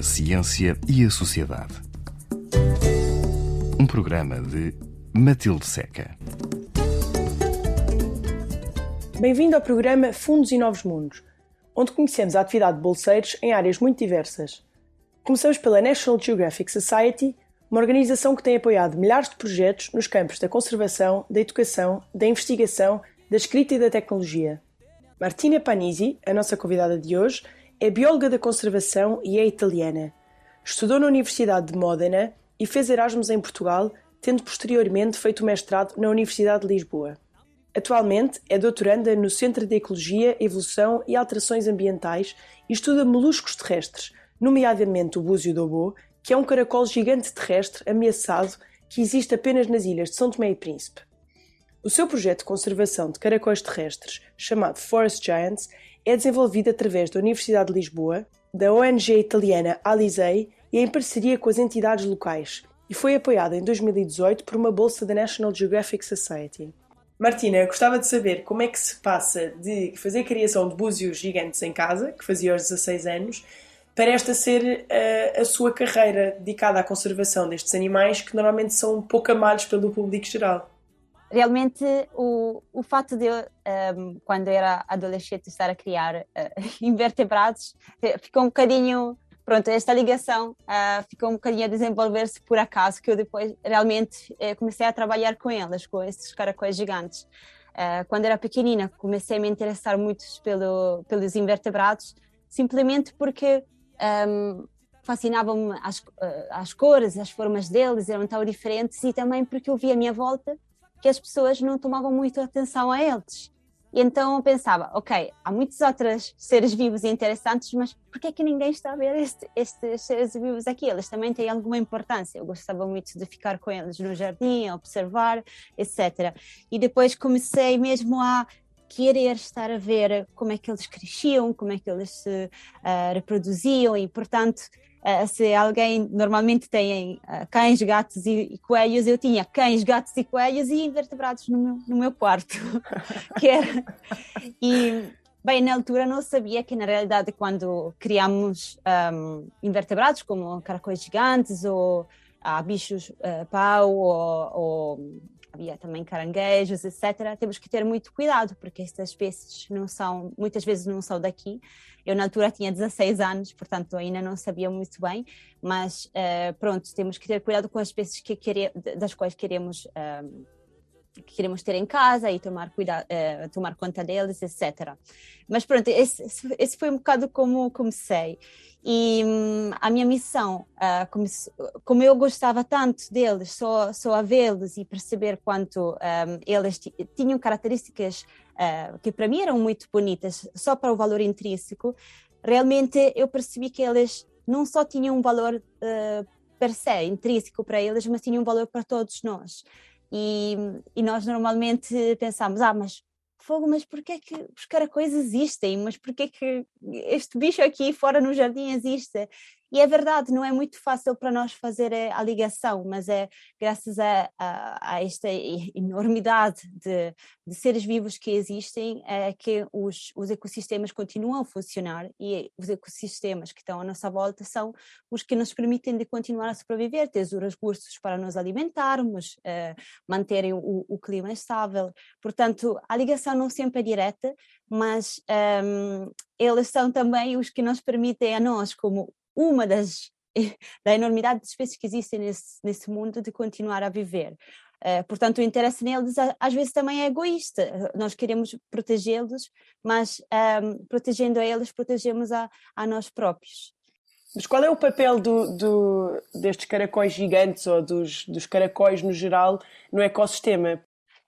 A Ciência e a Sociedade. Um programa de Matilde Seca. Bem-vindo ao programa Fundos e Novos Mundos, onde conhecemos a atividade de bolseiros em áreas muito diversas. Começamos pela National Geographic Society, uma organização que tem apoiado milhares de projetos nos campos da conservação, da educação, da investigação, da escrita e da tecnologia. Martina Panisi, a nossa convidada de hoje, é bióloga da conservação e é italiana. Estudou na Universidade de Módena e fez Erasmus em Portugal, tendo posteriormente feito mestrado na Universidade de Lisboa. Atualmente é doutoranda no Centro de Ecologia, Evolução e Alterações Ambientais e estuda moluscos terrestres, nomeadamente o búzio do obo, que é um caracol gigante terrestre ameaçado que existe apenas nas ilhas de São Tomé e Príncipe. O seu projeto de conservação de caracóis terrestres, chamado Forest Giants, é desenvolvido através da Universidade de Lisboa, da ONG italiana Alizei e em parceria com as entidades locais, e foi apoiado em 2018 por uma bolsa da National Geographic Society. Martina, gostava de saber como é que se passa de fazer a criação de búzios gigantes em casa, que fazia aos 16 anos, para esta ser a, eh, a sua carreira dedicada à conservação destes animais que normalmente são pouco amados pelo público geral realmente o, o fato de eu, um, ehm, quando era adolescente, estar a criar uh, invertebrados, eh, ficou um bocadinho, pronto, esta ligação uh, ficou um bocadinho a desenvolver-se por acaso, que eu depois realmente uh, comecei a trabalhar com elas, com esses caracóis gigantes. quando era pequenina, comecei a me interessar muito pelo, pelos invertebrados, simplesmente porque um, ehm, fascinavam-me as, as cores, as formas deles, eram tão diferentes, e também porque eu via a minha volta que as pessoas não tomavam muito atenção a eles. E então eu pensava, ok, há muitos outros seres vivos interessantes, mas por que é que ninguém está a ver este, estes seres vivos aqui? Eles também têm alguma importância. Eu gostava muito de ficar com eles no jardim, observar, etc. E depois comecei mesmo a querer estar a ver como é que eles cresciam, como é que eles se uh, reproduziam e, portanto, Uh, se alguém normalmente tem uh, cães, gatos e, e, coelhos, eu tinha cães, gatos e coelhos e invertebrados no meu, no meu quarto. era... E, bem, na altura não sabia que, na realidade, quando criamos um, invertebrados, como caracóis gigantes ou uh, bichos uh, pau ou, ou havia também caranguejos, etc. Temos que ter muito cuidado, porque estas espécies não são, muitas vezes não são daqui. Eu, na altura, tinha 16 anos, portanto, ainda não sabia muito bem, mas uh, pronto, temos que ter cuidado com as espécies que quere, das quais queremos. Uh, que queremos ter em casa e tomar cuidado, uh, tomar conta deles, etc. Mas pronto, esse, esse foi um bocado como comecei. E hum, a minha missão, uh, como, como, eu gostava tanto deles, só, só a vê-los e perceber quanto um, eles tinham características uh, que para mim eram muito bonitas, só para o valor intrínseco, realmente eu percebi que eles não só tinham um valor uh, per se, intrínseco para eles, mas tinham um valor para todos nós. E, e nós normalmente pensamos, ah, mas fogo, mas porquê que os caracóis existem? Mas porquê que este bicho aqui fora no jardim existe? E é verdade, não é muito fácil para nós fazer eh, a ligação, mas é graças a, a, a esta enormidade de, de, seres vivos que existem é que os, os ecossistemas continuam a funcionar e os ecossistemas que estão à nossa volta são os que nos permitem de continuar a sobreviver, ter os recursos para nos alimentarmos, uh, manterem o, o, clima estável. Portanto, a ligação não sempre é direta, mas um, ehm, eles são também os que nos permitem a nós, como uma das da enormidade de espécies que existem nesse, nesse mundo de continuar a viver. Uh, portanto, o interesse neles às vezes também é egoísta. Nós queremos protegê-los, mas um, ehm, protegendo a eles, protegemos a, a nós próprios. Mas qual é o papel do, do, destes caracóis gigantes ou dos, dos caracóis no geral no ecossistema?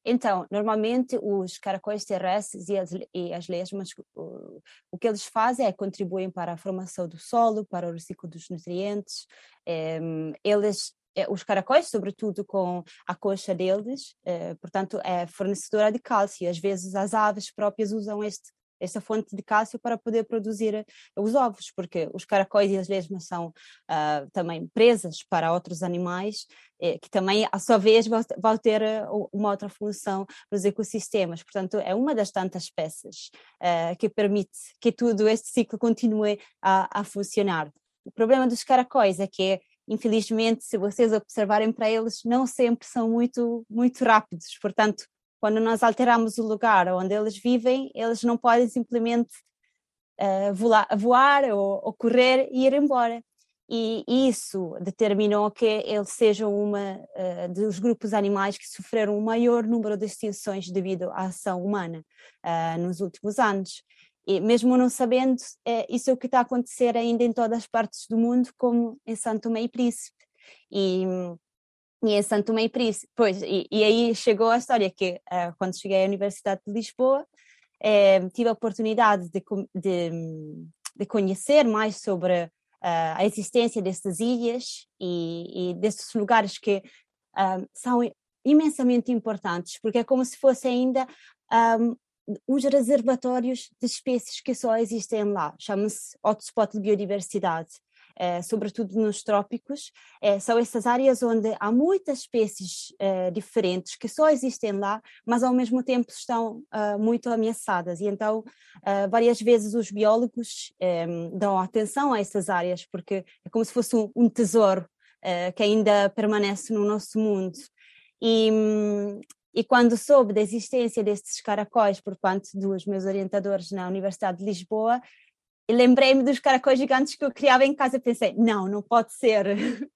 Então, normalmente os caracóis terrestres e as, e as lesmas, o, o, que eles fazem é contribuem para a formação do solo, para o reciclo dos nutrientes. É, eles, é, os caracóis, sobretudo com a coxa deles, é, portanto, é fornecedora de cálcio. Às vezes as aves próprias usam este essa fonte de cálcio para poder produzir os ovos, porque os caracóis e as lesmas são uh, também presas para outros animais eh, que também, à sua vez, vão ter uh, uma outra função nos ecossistemas. Portanto, é uma das tantas peças uh, que permite que tudo este ciclo continue a, a funcionar. O problema dos caracóis é que infelizmente, se vocês observarem para eles, não sempre são muito, muito rápidos. Portanto, quando nós alteramos o lugar onde eles vivem, eles não podem simplesmente uh, voar, voar ou, ou, correr e ir embora. E isso determinou que eles sejam uma uh, dos grupos animais que sofreram o maior número de extinções devido à ação humana uh, nos últimos anos. E mesmo não sabendo, isso é o que está a acontecer ainda em todas as partes do mundo, como em Santo Tomé e Príncipe. E, e em Santo Tomé e Príncipe, pois, e, e aí chegou a história que uh, quando cheguei à Universidade de Lisboa, uh, tive a oportunidade de, de, de conhecer mais sobre uh, a existência destas ilhas e, e destes lugares que são imensamente importantes, porque é como se fosse ainda um, uns reservatórios de espécies que só existem lá, chama-se hotspot de biodiversidade. É, sobretudo nos trópicos, é, são essas áreas onde há muitas espécies é, diferentes que só existem lá, mas ao mesmo tempo estão muito ameaçadas. E então, várias vezes os biólogos dão atenção a essas áreas, porque é como se fosse um, tesouro que ainda permanece no nosso mundo. E, e quando soube da existência destes caracóis por parte dos meus orientadores na Universidade de Lisboa, lembrei-me dos caracóis gigantes que eu criava em casa e pensei, não, não pode ser.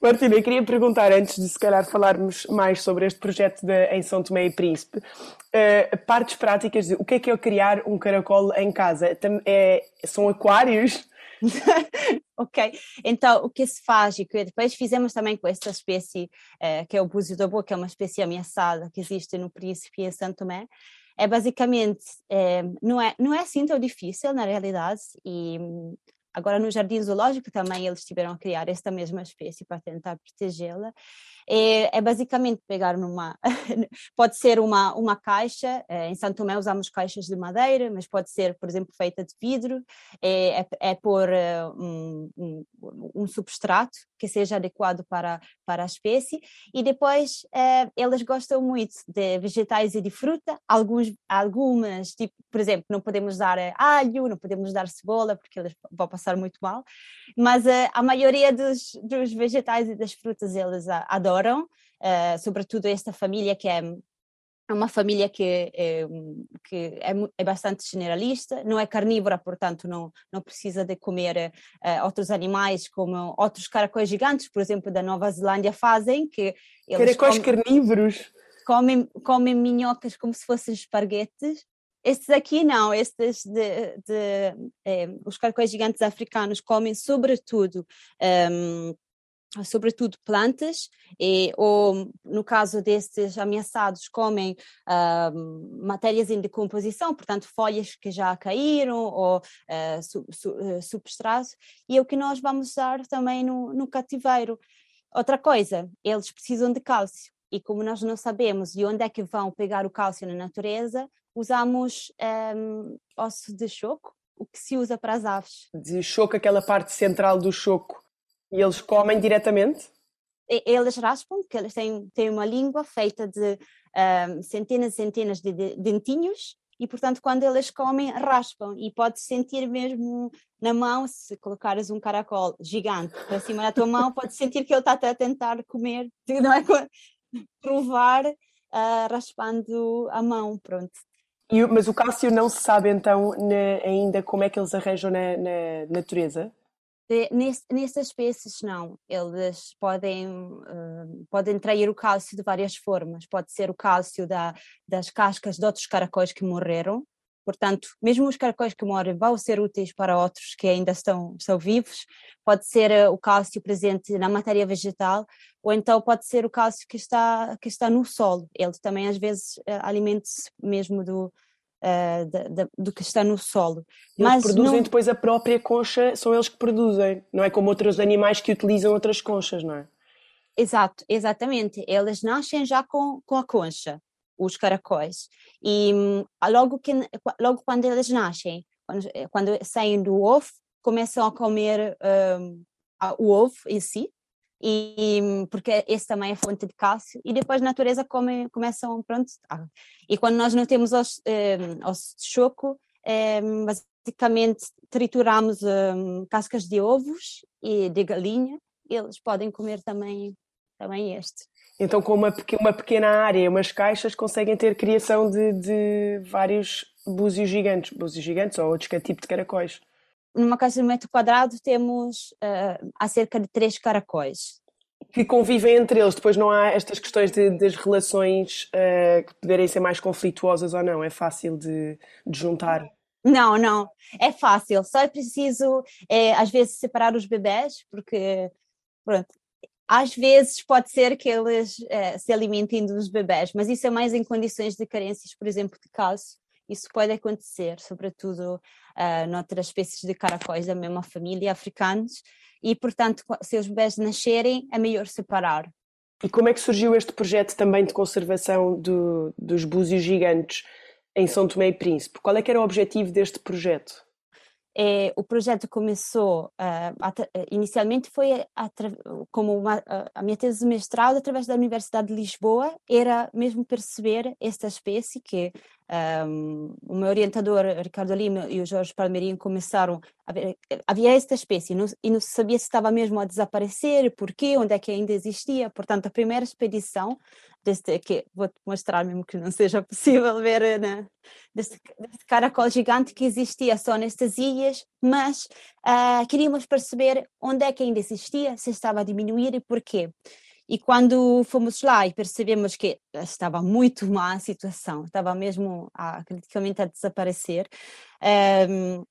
Martina, eu queria perguntar, antes de se calhar falarmos mais sobre este projeto de, em São Tomé e Príncipe, uh, partes práticas de o que é que é criar um caracol em casa? É, são aquários? ok, então o que se faz e que depois fizemos também com esta espécie, eh, que é o búzio da boa, que é uma espécie ameaçada que existe no Príncipe e em Santo Tomé, é basicamente, eh, não, é, não é assim tão difícil na realidade e agora no Jardim Zoológico também eles tiveram a criar esta mesma espécie para tentar protegê-la. É, é basicamente pegar numa, pode ser uma, uma caixa, é, em Santo Tomé usamos caixas de madeira, mas pode ser, por exemplo, feita de vidro, é, é, é pôr eh, um, um, um, substrato que seja adequado para, para a espécie, e depois é, elas gostam muito de vegetais e de fruta, alguns, algumas, tipo, por exemplo, não podemos dar eh, alho, não podemos dar cebola, porque eles vão passar muito mal, mas a maioria dos, dos vegetais e das frutas eles adoram uh, sobretudo esta família que é uma família que, é, que é, é, bastante generalista, não é carnívora, portanto não, não precisa de comer uh, outros animais como outros caracóis gigantes, por exemplo, da Nova Zelândia fazem, que eles caracóis comem, carnívoros comem, comem minhocas como se fossem esparguetes. Estes aqui não, estes de, de eh, os caracóis gigantes africanos comem sobretudo um, sobretudo plantas, e, ou no caso destes ameaçados, comem uh, matérias em decomposição, portanto, folhas que já caíram ou uh, su, su, uh, substrato, e é o que nós vamos usar também no, no cativeiro. Outra coisa, eles precisam de cálcio, e como nós não sabemos de onde é que vão pegar o cálcio na natureza, usamos um, osso de choco, o que se usa para as aves. De choco, aquela parte central do choco e eles comem diretamente? Eles raspam, porque eles têm, têm uma língua feita de um, centenas e centenas de dentinhos e, portanto, quando eles comem, raspam e pode sentir mesmo na mão, se colocares um caracol gigante para cima da tua mão, pode sentir que ele está a tentar comer, não é? Provar uh, raspando a mão, pronto. E, mas o Cássio não se sabe então ne, ainda como é que eles arranjam na, na natureza? Nessas espécies não, eles podem, uh, podem trair o cálcio de várias formas, pode ser o cálcio da, das cascas de outros caracóis que morreram, portanto, mesmo os caracóis que morrem vão ser úteis para outros que ainda estão, estão vivos, pode ser uh, o cálcio presente na matéria vegetal, ou então pode ser o cálcio que está, que está no solo, ele também às vezes uh, alimenta-se mesmo do, uh, do que está no solo. Eles Mas produzem não... depois a própria concha, são eles que produzem, não é como outros animais que utilizam outras conchas, não é? Exato, exatamente. Eles nascem já com, com a concha. Os caracóis. E hum, logo, que, logo quando eles nascem, quando, quando saem do ovo, começam a comer um, o ovo em si, e porque esse também é fonte de cálcio. E depois na natureza come, começam pronto e quando nós não temos os, um, os choco basicamente trituramos cascas de ovos e de galinha eles podem comer também também este então com uma, uma pequena área umas caixas conseguem ter criação de, de vários búzios gigantes. Búzios gigantes ou outros tipo de caracóis. Numa caixa de um metro quadrado temos uh, há cerca de três caracóis. Que convivem entre eles, depois não há estas questões de, das relações uh, que poderem ser mais conflituosas ou não, é fácil de, de juntar. Não, não, é fácil, só é preciso é, às vezes separar os bebés, porque pronto, às vezes pode ser que eles é, se alimentem dos bebés, mas isso é mais em condições de carências, por exemplo, de cálcio isso pode acontecer, sobretudo uh, noutras espécies de caracóis da mesma família, africanos, e portanto, se os bebés nascerem, é melhor separar. E como é que surgiu este projeto também de conservação do, dos búzios gigantes em São Tomé e Príncipe? Qual é que era o objetivo deste projeto? É, o projeto começou, uh, inicialmente foi como uma, a minha tese de mestrado através da Universidade de Lisboa, era mesmo perceber esta espécie que um, o meu orientador Ricardo Lima e o Jorge Palmeirinho começaram a ver, havia esta espécie não, e não se sabia se estava mesmo a desaparecer, porquê, onde é que ainda existia, portanto a primeira expedição deste, que vou-te mostrar mesmo que não seja possível ver né, deste, deste, caracol gigante que existia só nestas ilhas, mas uh, queríamos perceber onde é que ainda existia, se estava a diminuir e porquê. E quando fomos lá e percebemos que estava muito má a situação, estava mesmo a, criticamente a desaparecer, um, ehm,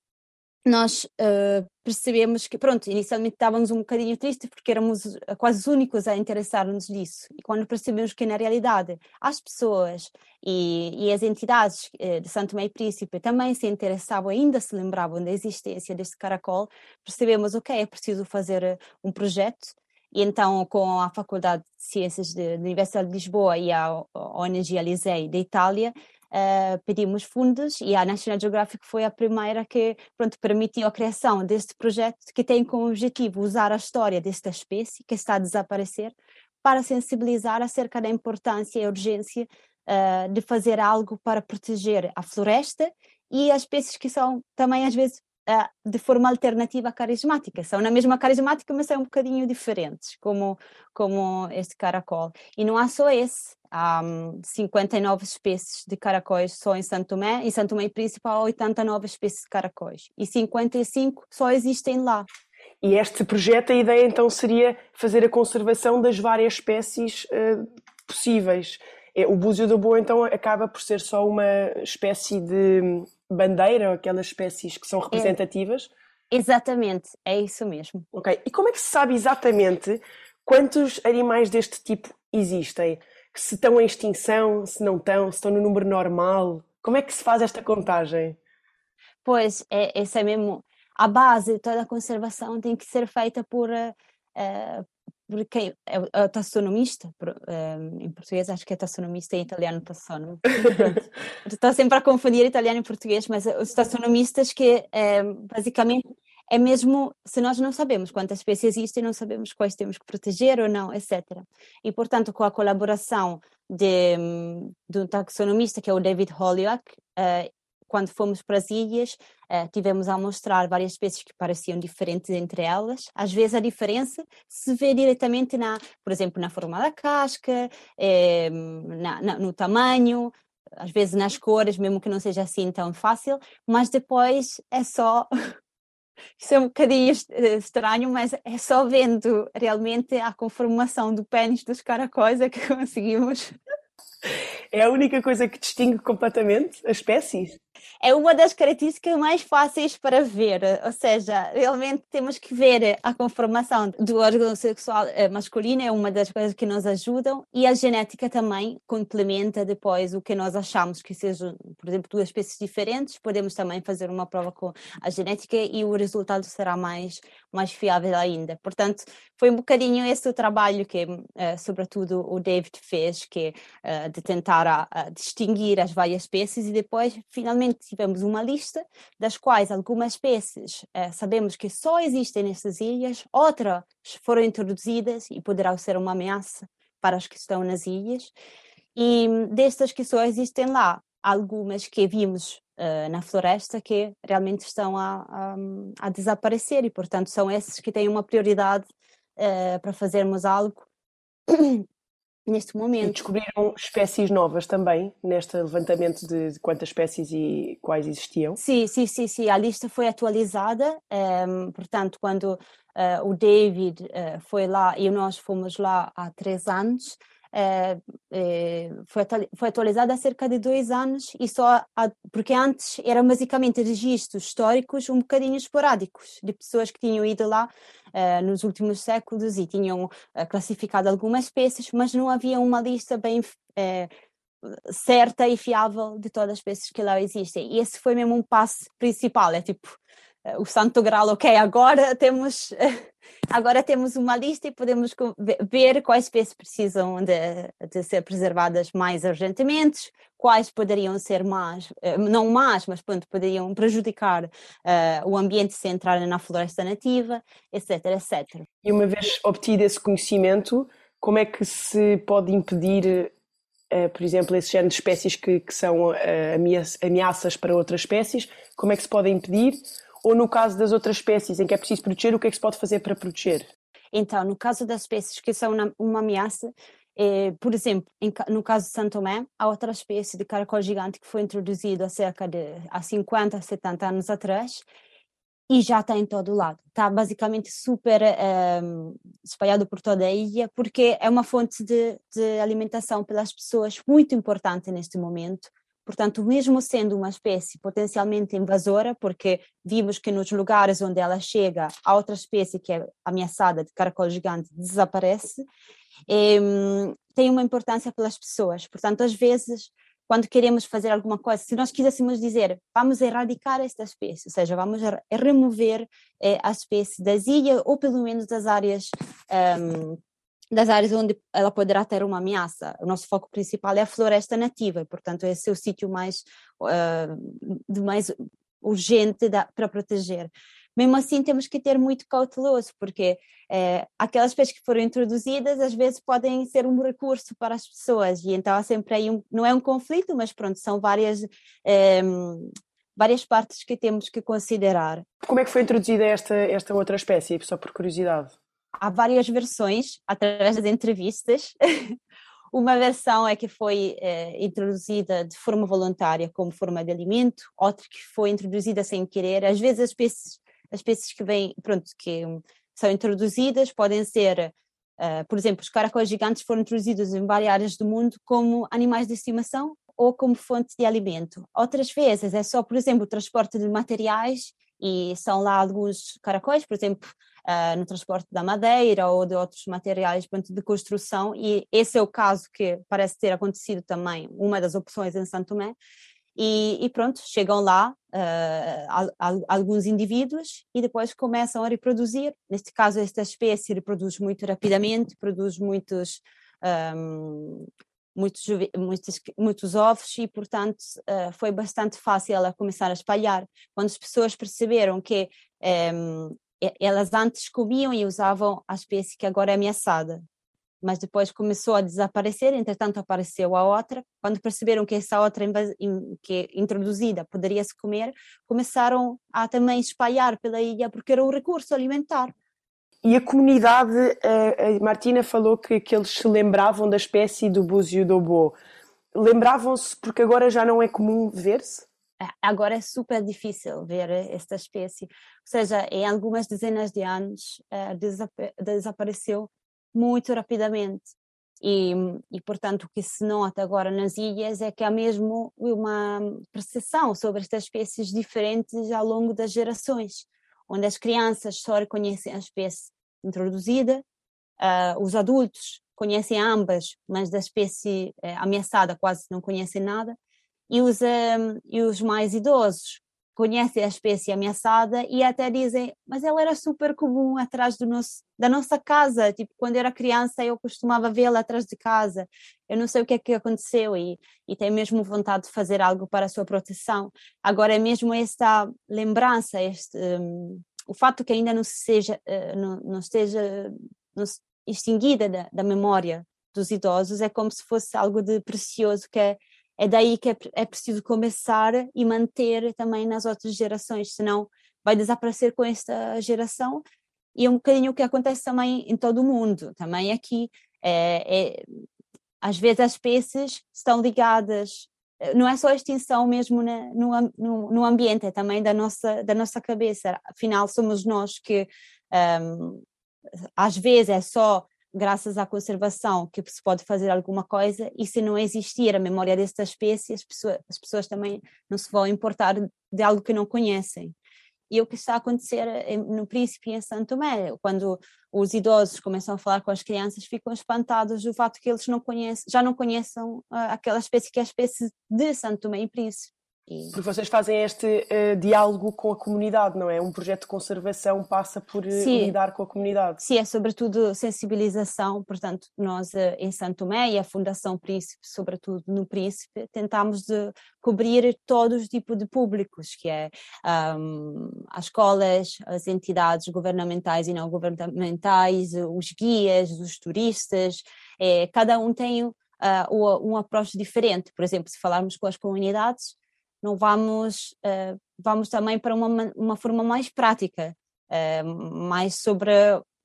nós uh, percebemos que, pronto, inicialmente estávamos um bocadinho tristes porque éramos quase os únicos a interessar-nos disso. E quando percebemos que, na realidade, as pessoas e, e as entidades de Santo Meio Príncipe também se interessavam, ainda se lembravam da existência deste caracol, percebemos, ok, é preciso fazer eh, um projeto e então, com a Faculdade de Ciências da Universidade de Lisboa e a ONG Alisei da Itália, uh, pedimos fundos e a National Geographic foi a primeira que pronto, permitiu a criação deste projeto que tem como objetivo usar a história desta espécie que está a desaparecer para sensibilizar acerca da importância e urgência uh, de fazer algo para proteger a floresta e as espécies que são também às vezes uh, de forma alternativa carismática. São na mesma carismática, mas são um bocadinho diferentes, como, como este caracol. E não há só esse. Há um, 59 espécies de caracóis só em Santo Tomé. Em Santo Tomé e Príncipe há 89 espécies de caracóis. E 55 só existem lá. E este projeto, a ideia então seria fazer a conservação das várias espécies uh, possíveis. É, o búzio da boa então acaba por ser só uma espécie de bandeira, aquelas espécies que são representativas? É, exatamente, é isso mesmo. Ok, e como é que se sabe exatamente quantos animais deste tipo existem? Se estão em extinção, se não estão, se estão no número normal? Como é que se faz esta contagem? Pois, é, essa é mesmo a base de toda a conservação tem que ser feita por, uh, quem é, é taxonomista, em português acho que é taxonomista, em italiano taxonomo. Estou sempre a confundir italiano e português, mas os taxonomistas que é, basicamente é mesmo, se nós não sabemos quantas espécies existem, não sabemos quais temos que proteger ou não, etc. E, portanto, com a colaboração de, de um taxonomista, que é o David Holyoak, uh, quando fomos para as ilhas, uh, tivemos a mostrar várias espécies que pareciam diferentes entre elas. Às vezes a diferença se vê diretamente na, por exemplo, na forma da casca, eh, na, na, no tamanho, às vezes nas cores, mesmo que não seja assim tão fácil, mas depois é só isso é um bocadinho eh, estranho, mas é só vendo realmente a conformação do pênis dos caracóis é que conseguimos. É a única coisa que distingue completamente as espécies? É uma das características mais fáceis para ver, ou seja, realmente temos que ver a conformação do órgão sexual eh, masculino, é uma das coisas que nos ajudam, e a genética também complementa depois o que nós achamos que sejam, por exemplo, duas espécies diferentes, podemos também fazer uma prova com a genética e o resultado será mais, mais fiável ainda. Portanto, foi um bocadinho esse o trabalho que, uh, sobretudo, o David fez, que uh, de tentar a, a distinguir as várias espécies e depois, finalmente, tivemos uma lista das quais algumas espécies uh, sabemos que só existem nessas ilhas, outras foram introduzidas e poderão ser uma ameaça para as que estão nas ilhas. E destas que só existem lá, algumas que vimos uh, na floresta que realmente estão a, a, a, desaparecer e, portanto, são esses que têm uma prioridade uh, para fazermos algo neste momento. E descobriram espécies novas também neste levantamento de, quantas espécies e quais existiam? Sim, sim, sim, sim. A lista foi atualizada, um, ehm, portanto, quando uh, o David uh, foi lá e nós fomos lá há três anos, é, é, foi, foi atualizada há cerca de dois anos e só há, porque antes eram basicamente registros históricos um bocadinho esporádicos de pessoas que tinham ido lá é, nos últimos séculos e tinham classificado algumas espécies, mas não havia uma lista bem certa e fiável de todas as espécies que lá existem. E esse foi mesmo um passo principal, é tipo o santo grau, ok, agora temos agora temos uma lista e podemos ver quais espécies precisam de, de ser preservadas mais urgentemente, quais poderiam ser más, eh, não más, mas pronto, poderiam prejudicar uh, o ambiente se entrarem na floresta nativa, etc, etc. E uma vez obtido esse conhecimento, como é que se pode impedir Uh, por exemplo, esse género de espécies que, que são uh, ameaças para outras espécies, como é que se pode impedir? Ou no caso das outras espécies em que é preciso proteger, o que é que se pode fazer para proteger? Então, no caso das espécies que são uma ameaça, eh, por exemplo, em, no caso de São Tomé, há outra espécie de caracol gigante que foi introduzida há cerca de há 50, 70 anos atrás e já está em todo lado. Está basicamente super eh, espalhado por toda a ilha, porque é uma fonte de, de alimentação pelas pessoas muito importante neste momento. Portanto, mesmo sendo uma espécie potencialmente invasora, porque vimos que nos lugares onde ela chega, a outra espécie que é ameaçada de caracol gigante desaparece, e, tem uma importância pelas pessoas. Portanto, às vezes, quando queremos fazer alguma coisa, se nós quiséssemos dizer vamos erradicar esta espécie, ou seja, vamos remover eh, a espécie das ilhas ou pelo menos das áreas um, das áreas onde ela poderá ter uma ameaça. O nosso foco principal é a floresta nativa, e, portanto, esse é o sítio mais, uh, mais urgente da, para proteger. Mesmo assim, temos que ter muito cauteloso, porque é, aquelas espécies que foram introduzidas às vezes podem ser um recurso para as pessoas, e então há sempre aí um, não é um conflito, mas pronto, são várias. É, várias partes que temos que considerar. Como é que foi introduzida esta, esta outra espécie, só por curiosidade? Há várias versões através das entrevistas. Uma versão é que foi eh, introduzida de forma voluntária como forma de alimento, outra que foi introduzida sem querer. Às vezes as espécies, as espécies que vêm, pronto, que são introduzidas podem ser, uh, por exemplo, os caracóis gigantes foram introduzidos em várias áreas do mundo como animais de estimação ou como fonte de alimento. Outras vezes é só, por exemplo, o transporte de materiais e são lá alguns caracóis, por exemplo, uh, no transporte da madeira ou de outros materiais de construção, e esse é o caso que parece ter acontecido também, uma das opções em Santo Tomé, e, e, pronto, chegam lá uh, alguns indivíduos e depois começam a reproduzir. Neste caso, esta espécie reproduz muito rapidamente, produz muitos, um, muitos, muitos, muitos ovos e, portanto, uh, foi bastante fácil ela começar a espalhar. Quando as pessoas perceberam que um, elas antes comiam e usavam a espécie que agora é ameaçada, mas depois começou a desaparecer, entretanto apareceu a outra. Quando perceberam que essa outra que é introduzida poderia se comer, começaram a também espalhar pela ilha porque era um recurso alimentar. E a comunidade, a Martina falou que, que eles se lembravam da espécie do búzio do obo. Lembravam-se porque agora já não é comum ver-se? agora é super difícil ver esta espécie. Ou seja, em algumas dezenas de anos uh, desapareceu muito rapidamente. E, e, portanto, o que se nota agora nas ilhas é que há mesmo uma percepção sobre estas espécies diferentes ao longo das gerações, onde as crianças só reconhecem a espécie introduzida, uh, os adultos conhecem ambas, mas da espécie uh, ameaçada quase não conhecem nada, e os, um, e os mais idosos conhecem a espécie ameaçada e até dizem, mas ela era super comum atrás do nosso, da nossa casa, tipo, quando era criança eu costumava vê-la atrás de casa, eu não sei o que é que aconteceu e, e tem mesmo vontade de fazer algo para a sua proteção. Agora é mesmo esta lembrança, este, um, o fato que ainda não seja, uh, não, não esteja não extinguida da, da memória dos idosos é como se fosse algo de precioso que é é daí que é, é preciso começar e manter também nas outras gerações, senão vai desaparecer com esta geração e é um bocadinho o que acontece também em todo o mundo, também aqui. É, é, às vezes as espécies estão ligadas, não é só a extinção mesmo na, no, no, no, ambiente, é também da nossa, da nossa cabeça. Afinal, somos nós que um, às vezes é só graças à conservação que se pode fazer alguma coisa e se não existir a memória desta espécie, as pessoas, as pessoas também não se vão importar de algo que não conhecem. E o que está a acontecer no Príncipe e em Santo Tomé, quando os idosos começam a falar com as crianças, ficam espantados do fato que eles não conhecem, já não conhecem uh, aquela espécie que é a espécie de Santo Tomé e Príncipe. Porque vocês fazem este uh, diálogo com a comunidade, não é? Um projeto de conservação passa por uh, lidar com a comunidade. Sim, é sobretudo sensibilização. Portanto, nós uh, em Santo Tomé e a Fundação Príncipe, sobretudo no Príncipe, tentamos de cobrir todo o tipo de públicos, que é um, as escolas, as entidades governamentais e não governamentais, os guias, os turistas. É, cada um tem um approach diferente. Por exemplo, se falarmos com as comunidades, não vamos, uh, vamos também para uma, uma forma mais prática, uh, mais sobre,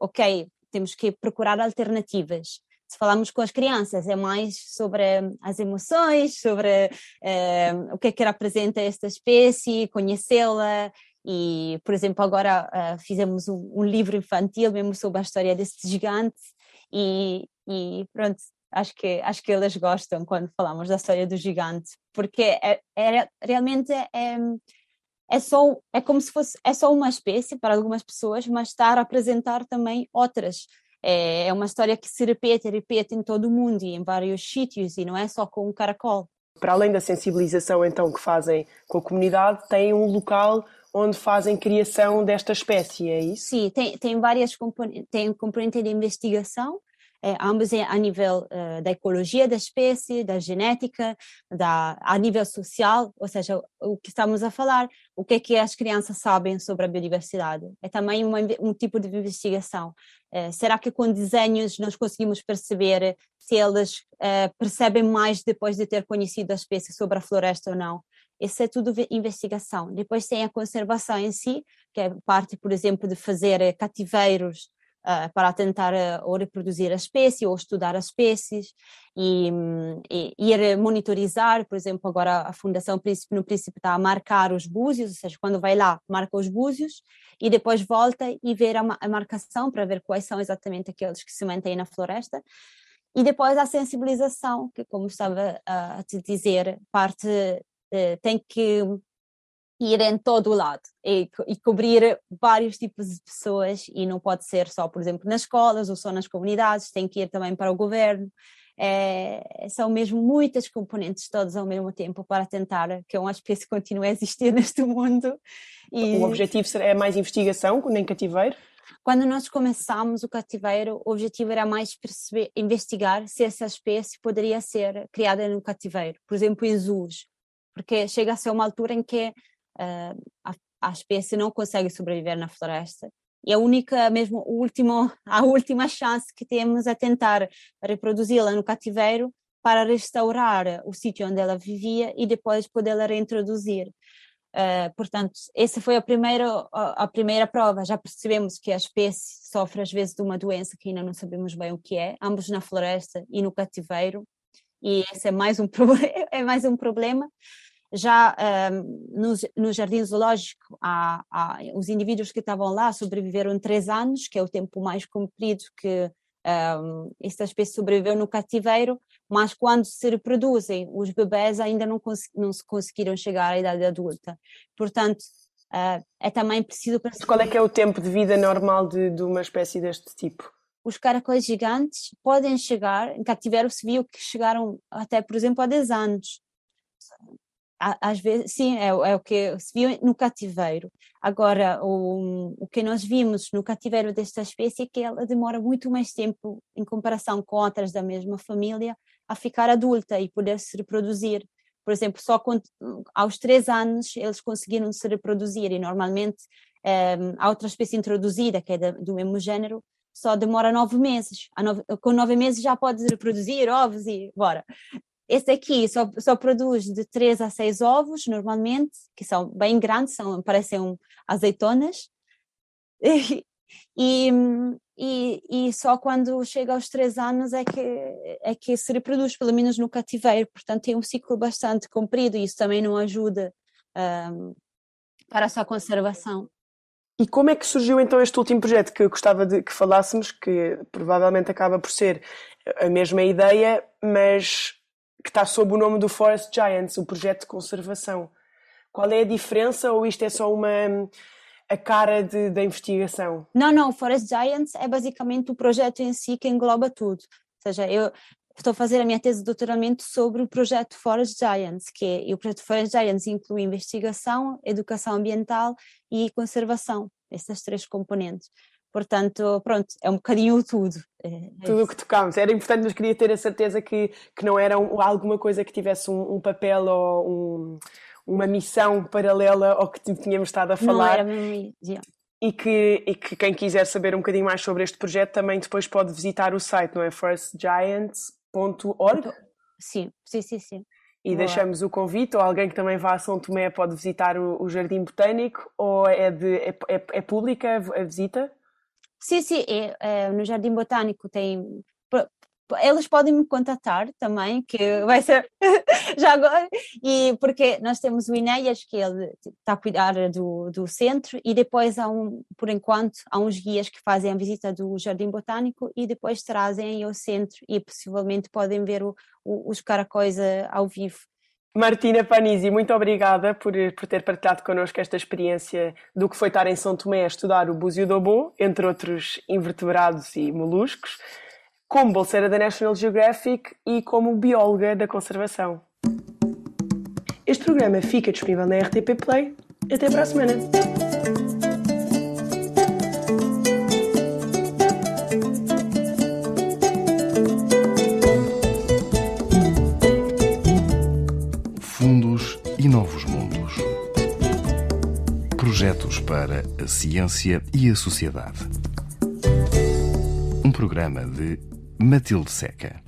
ok, temos que procurar alternativas. Se falarmos com as crianças, é mais sobre as emoções, sobre uh, o que é que representa esta espécie, conhecê-la, e, por exemplo, agora uh, fizemos um, um, livro infantil mesmo sobre a história deste gigante e, e pronto, acho que acho que eles gostam quando falamos da história do gigante porque é, é realmente é, é só é como se fosse é só uma espécie para algumas pessoas mas está a apresentar também outras é, é uma história que se repete repete em todo o mundo e em vários sítios e não é só com um caracol para além da sensibilização então que fazem com a comunidade tem um local onde fazem criação desta espécie, é isso? Sim, tem, tem várias componentes, tem componente de investigação, é, ambos a nível uh, da ecologia da espécie, da genética, da, a nível social, ou seja, o que estamos a falar, o que é que as crianças sabem sobre a biodiversidade. É também uma, um tipo de investigação. Uh, será que com desenhos nós conseguimos perceber se eles uh, percebem mais depois de ter conhecido a espécie sobre a floresta ou não? Isso é tudo investigação. Depois tem a conservação em si, que é parte, por exemplo, de fazer cativeiros uh, para tentar uh, ou reproduzir a espécie ou estudar as espécies e, e, ir monitorizar, por exemplo, agora a Fundação Príncipe no Príncipe está a marcar os búzios, ou seja, quando vai lá, marca os búzios e depois volta e ver a, a marcação para ver quais são exatamente aqueles que se mantêm na floresta. E depois a sensibilização, que como estava a te dizer, parte eh, tem que ir em todo o lado e, e, cobrir vários tipos de pessoas e não pode ser só, por exemplo, nas escolas ou só nas comunidades, tem que ir também para o governo. É, são mesmo muitas componentes todas ao mesmo tempo para tentar que uma espécie continue a existir neste mundo. E... O objetivo é mais investigação nem cativeiro? Quando nós começamos o cativeiro, o objetivo era mais perceber, investigar se essa espécie poderia ser criada no cativeiro, por exemplo, em zoos, porque chega a ser uma altura em que a, a espécie não consegue sobreviver na floresta. E a única, mesmo o último, a última chance que temos é tentar reproduzi-la no cativeiro para restaurar o sítio onde ela vivia e depois podê-la reintroduzir. Uh, portanto, essa foi a primeira, a, a, primeira prova. Já percebemos que a espécie sofre às vezes de uma doença que ainda não sabemos bem o que é, ambos na floresta e no cativeiro, e esse é mais um, é mais um problema já um, no, no, jardim zoológico, há, há, os indivíduos que estavam lá sobreviveram três anos, que é o tempo mais comprido que Um, esta espécie sobreviveu no cativeiro, mas quando se reproduzem, os bebés ainda não, não se conseguiram chegar à idade adulta. Portanto, uh, é também preciso... Mas qual é que é o tempo de vida normal de, de uma espécie deste tipo? Os caracóis gigantes podem chegar, em cativeiro se viu que chegaram até, por exemplo, a 10 anos às vezes, sim, é, é, o que se viu no cativeiro. Agora, o, o que nós vimos no cativeiro desta espécie é que ela demora muito mais tempo, em comparação com outras da mesma família, a ficar adulta e poder se reproduzir. Por exemplo, só aos três anos eles conseguiram se reproduzir e normalmente é, a outra espécie introduzida, que é da, do mesmo género, só demora nove meses. Nove, com nove meses já pode reproduzir ovos e bora. Esse aqui só, só produz de 3 a 6 ovos, normalmente, que são bem grandes, são, parecem azeitonas. E, e, e, só quando chega aos 3 anos é que, é que se reproduz, pelo menos no cativeiro. Portanto, tem um ciclo bastante comprido e isso também não ajuda um, para a sua conservação. E como é que surgiu então este último projeto que eu gostava de que falássemos, que provavelmente acaba por ser a mesma ideia, mas que está sob o nome do Forest Giants, o projeto de conservação. Qual é a diferença ou isto é só uma a cara de, da investigação? Não, não, o Forest Giants é basicamente o projeto em si que engloba tudo. Ou seja, eu estou a fazer a minha tese de doutoramento sobre o projeto Forest Giants, que é, e o projeto Forest Giants inclui investigação, educação ambiental e conservação, essas três componentes. Portanto, pronto, é um bocadinho tudo. É, é tudo o que tocámos. Era importante, mas queria ter a certeza que, que não era um, alguma coisa que tivesse um, um papel ou um, uma missão paralela ao que tínhamos estado a falar. Não era yeah. E que, e que quem quiser saber um bocadinho mais sobre este projeto também depois pode visitar o site, não é? firstgiants.org? Sim, sim, sim, sim. E Boa. deixamos o convite, ou alguém que também vá a São Tomé pode visitar o, o Jardim Botânico, ou é, de, é, é, é pública a visita? Sim, sim, é, é, no Jardim Botânico tem. Eles podem me contatar também, que vai ser já agora, e porque nós temos o Ineias, que ele está a cuidar do, do centro, e depois há um, por enquanto, há uns guias que fazem a visita do Jardim Botânico e depois trazem ao centro e possivelmente podem ver o, o, os caracóis eh, ao vivo. Martina Panisi, muito obrigada por, por ter partilhado connosco esta experiência do que foi estar em São Tomé a estudar o búzio do bom, entre outros invertebrados e moluscos, como bolseira da National Geographic e como bióloga da conservação. Este programa fica disponível na RTP Play. Até para a semana! Projetos para a ciência e a sociedade. Um programa de Matilde Seca.